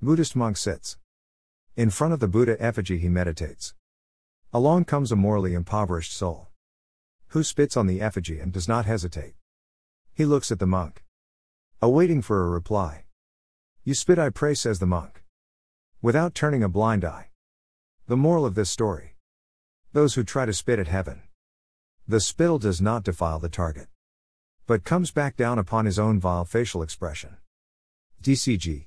Buddhist monk sits. In front of the Buddha effigy, he meditates. Along comes a morally impoverished soul. Who spits on the effigy and does not hesitate. He looks at the monk. Awaiting for a reply. You spit, I pray, says the monk. Without turning a blind eye. The moral of this story those who try to spit at heaven. The spittle does not defile the target, but comes back down upon his own vile facial expression. DCG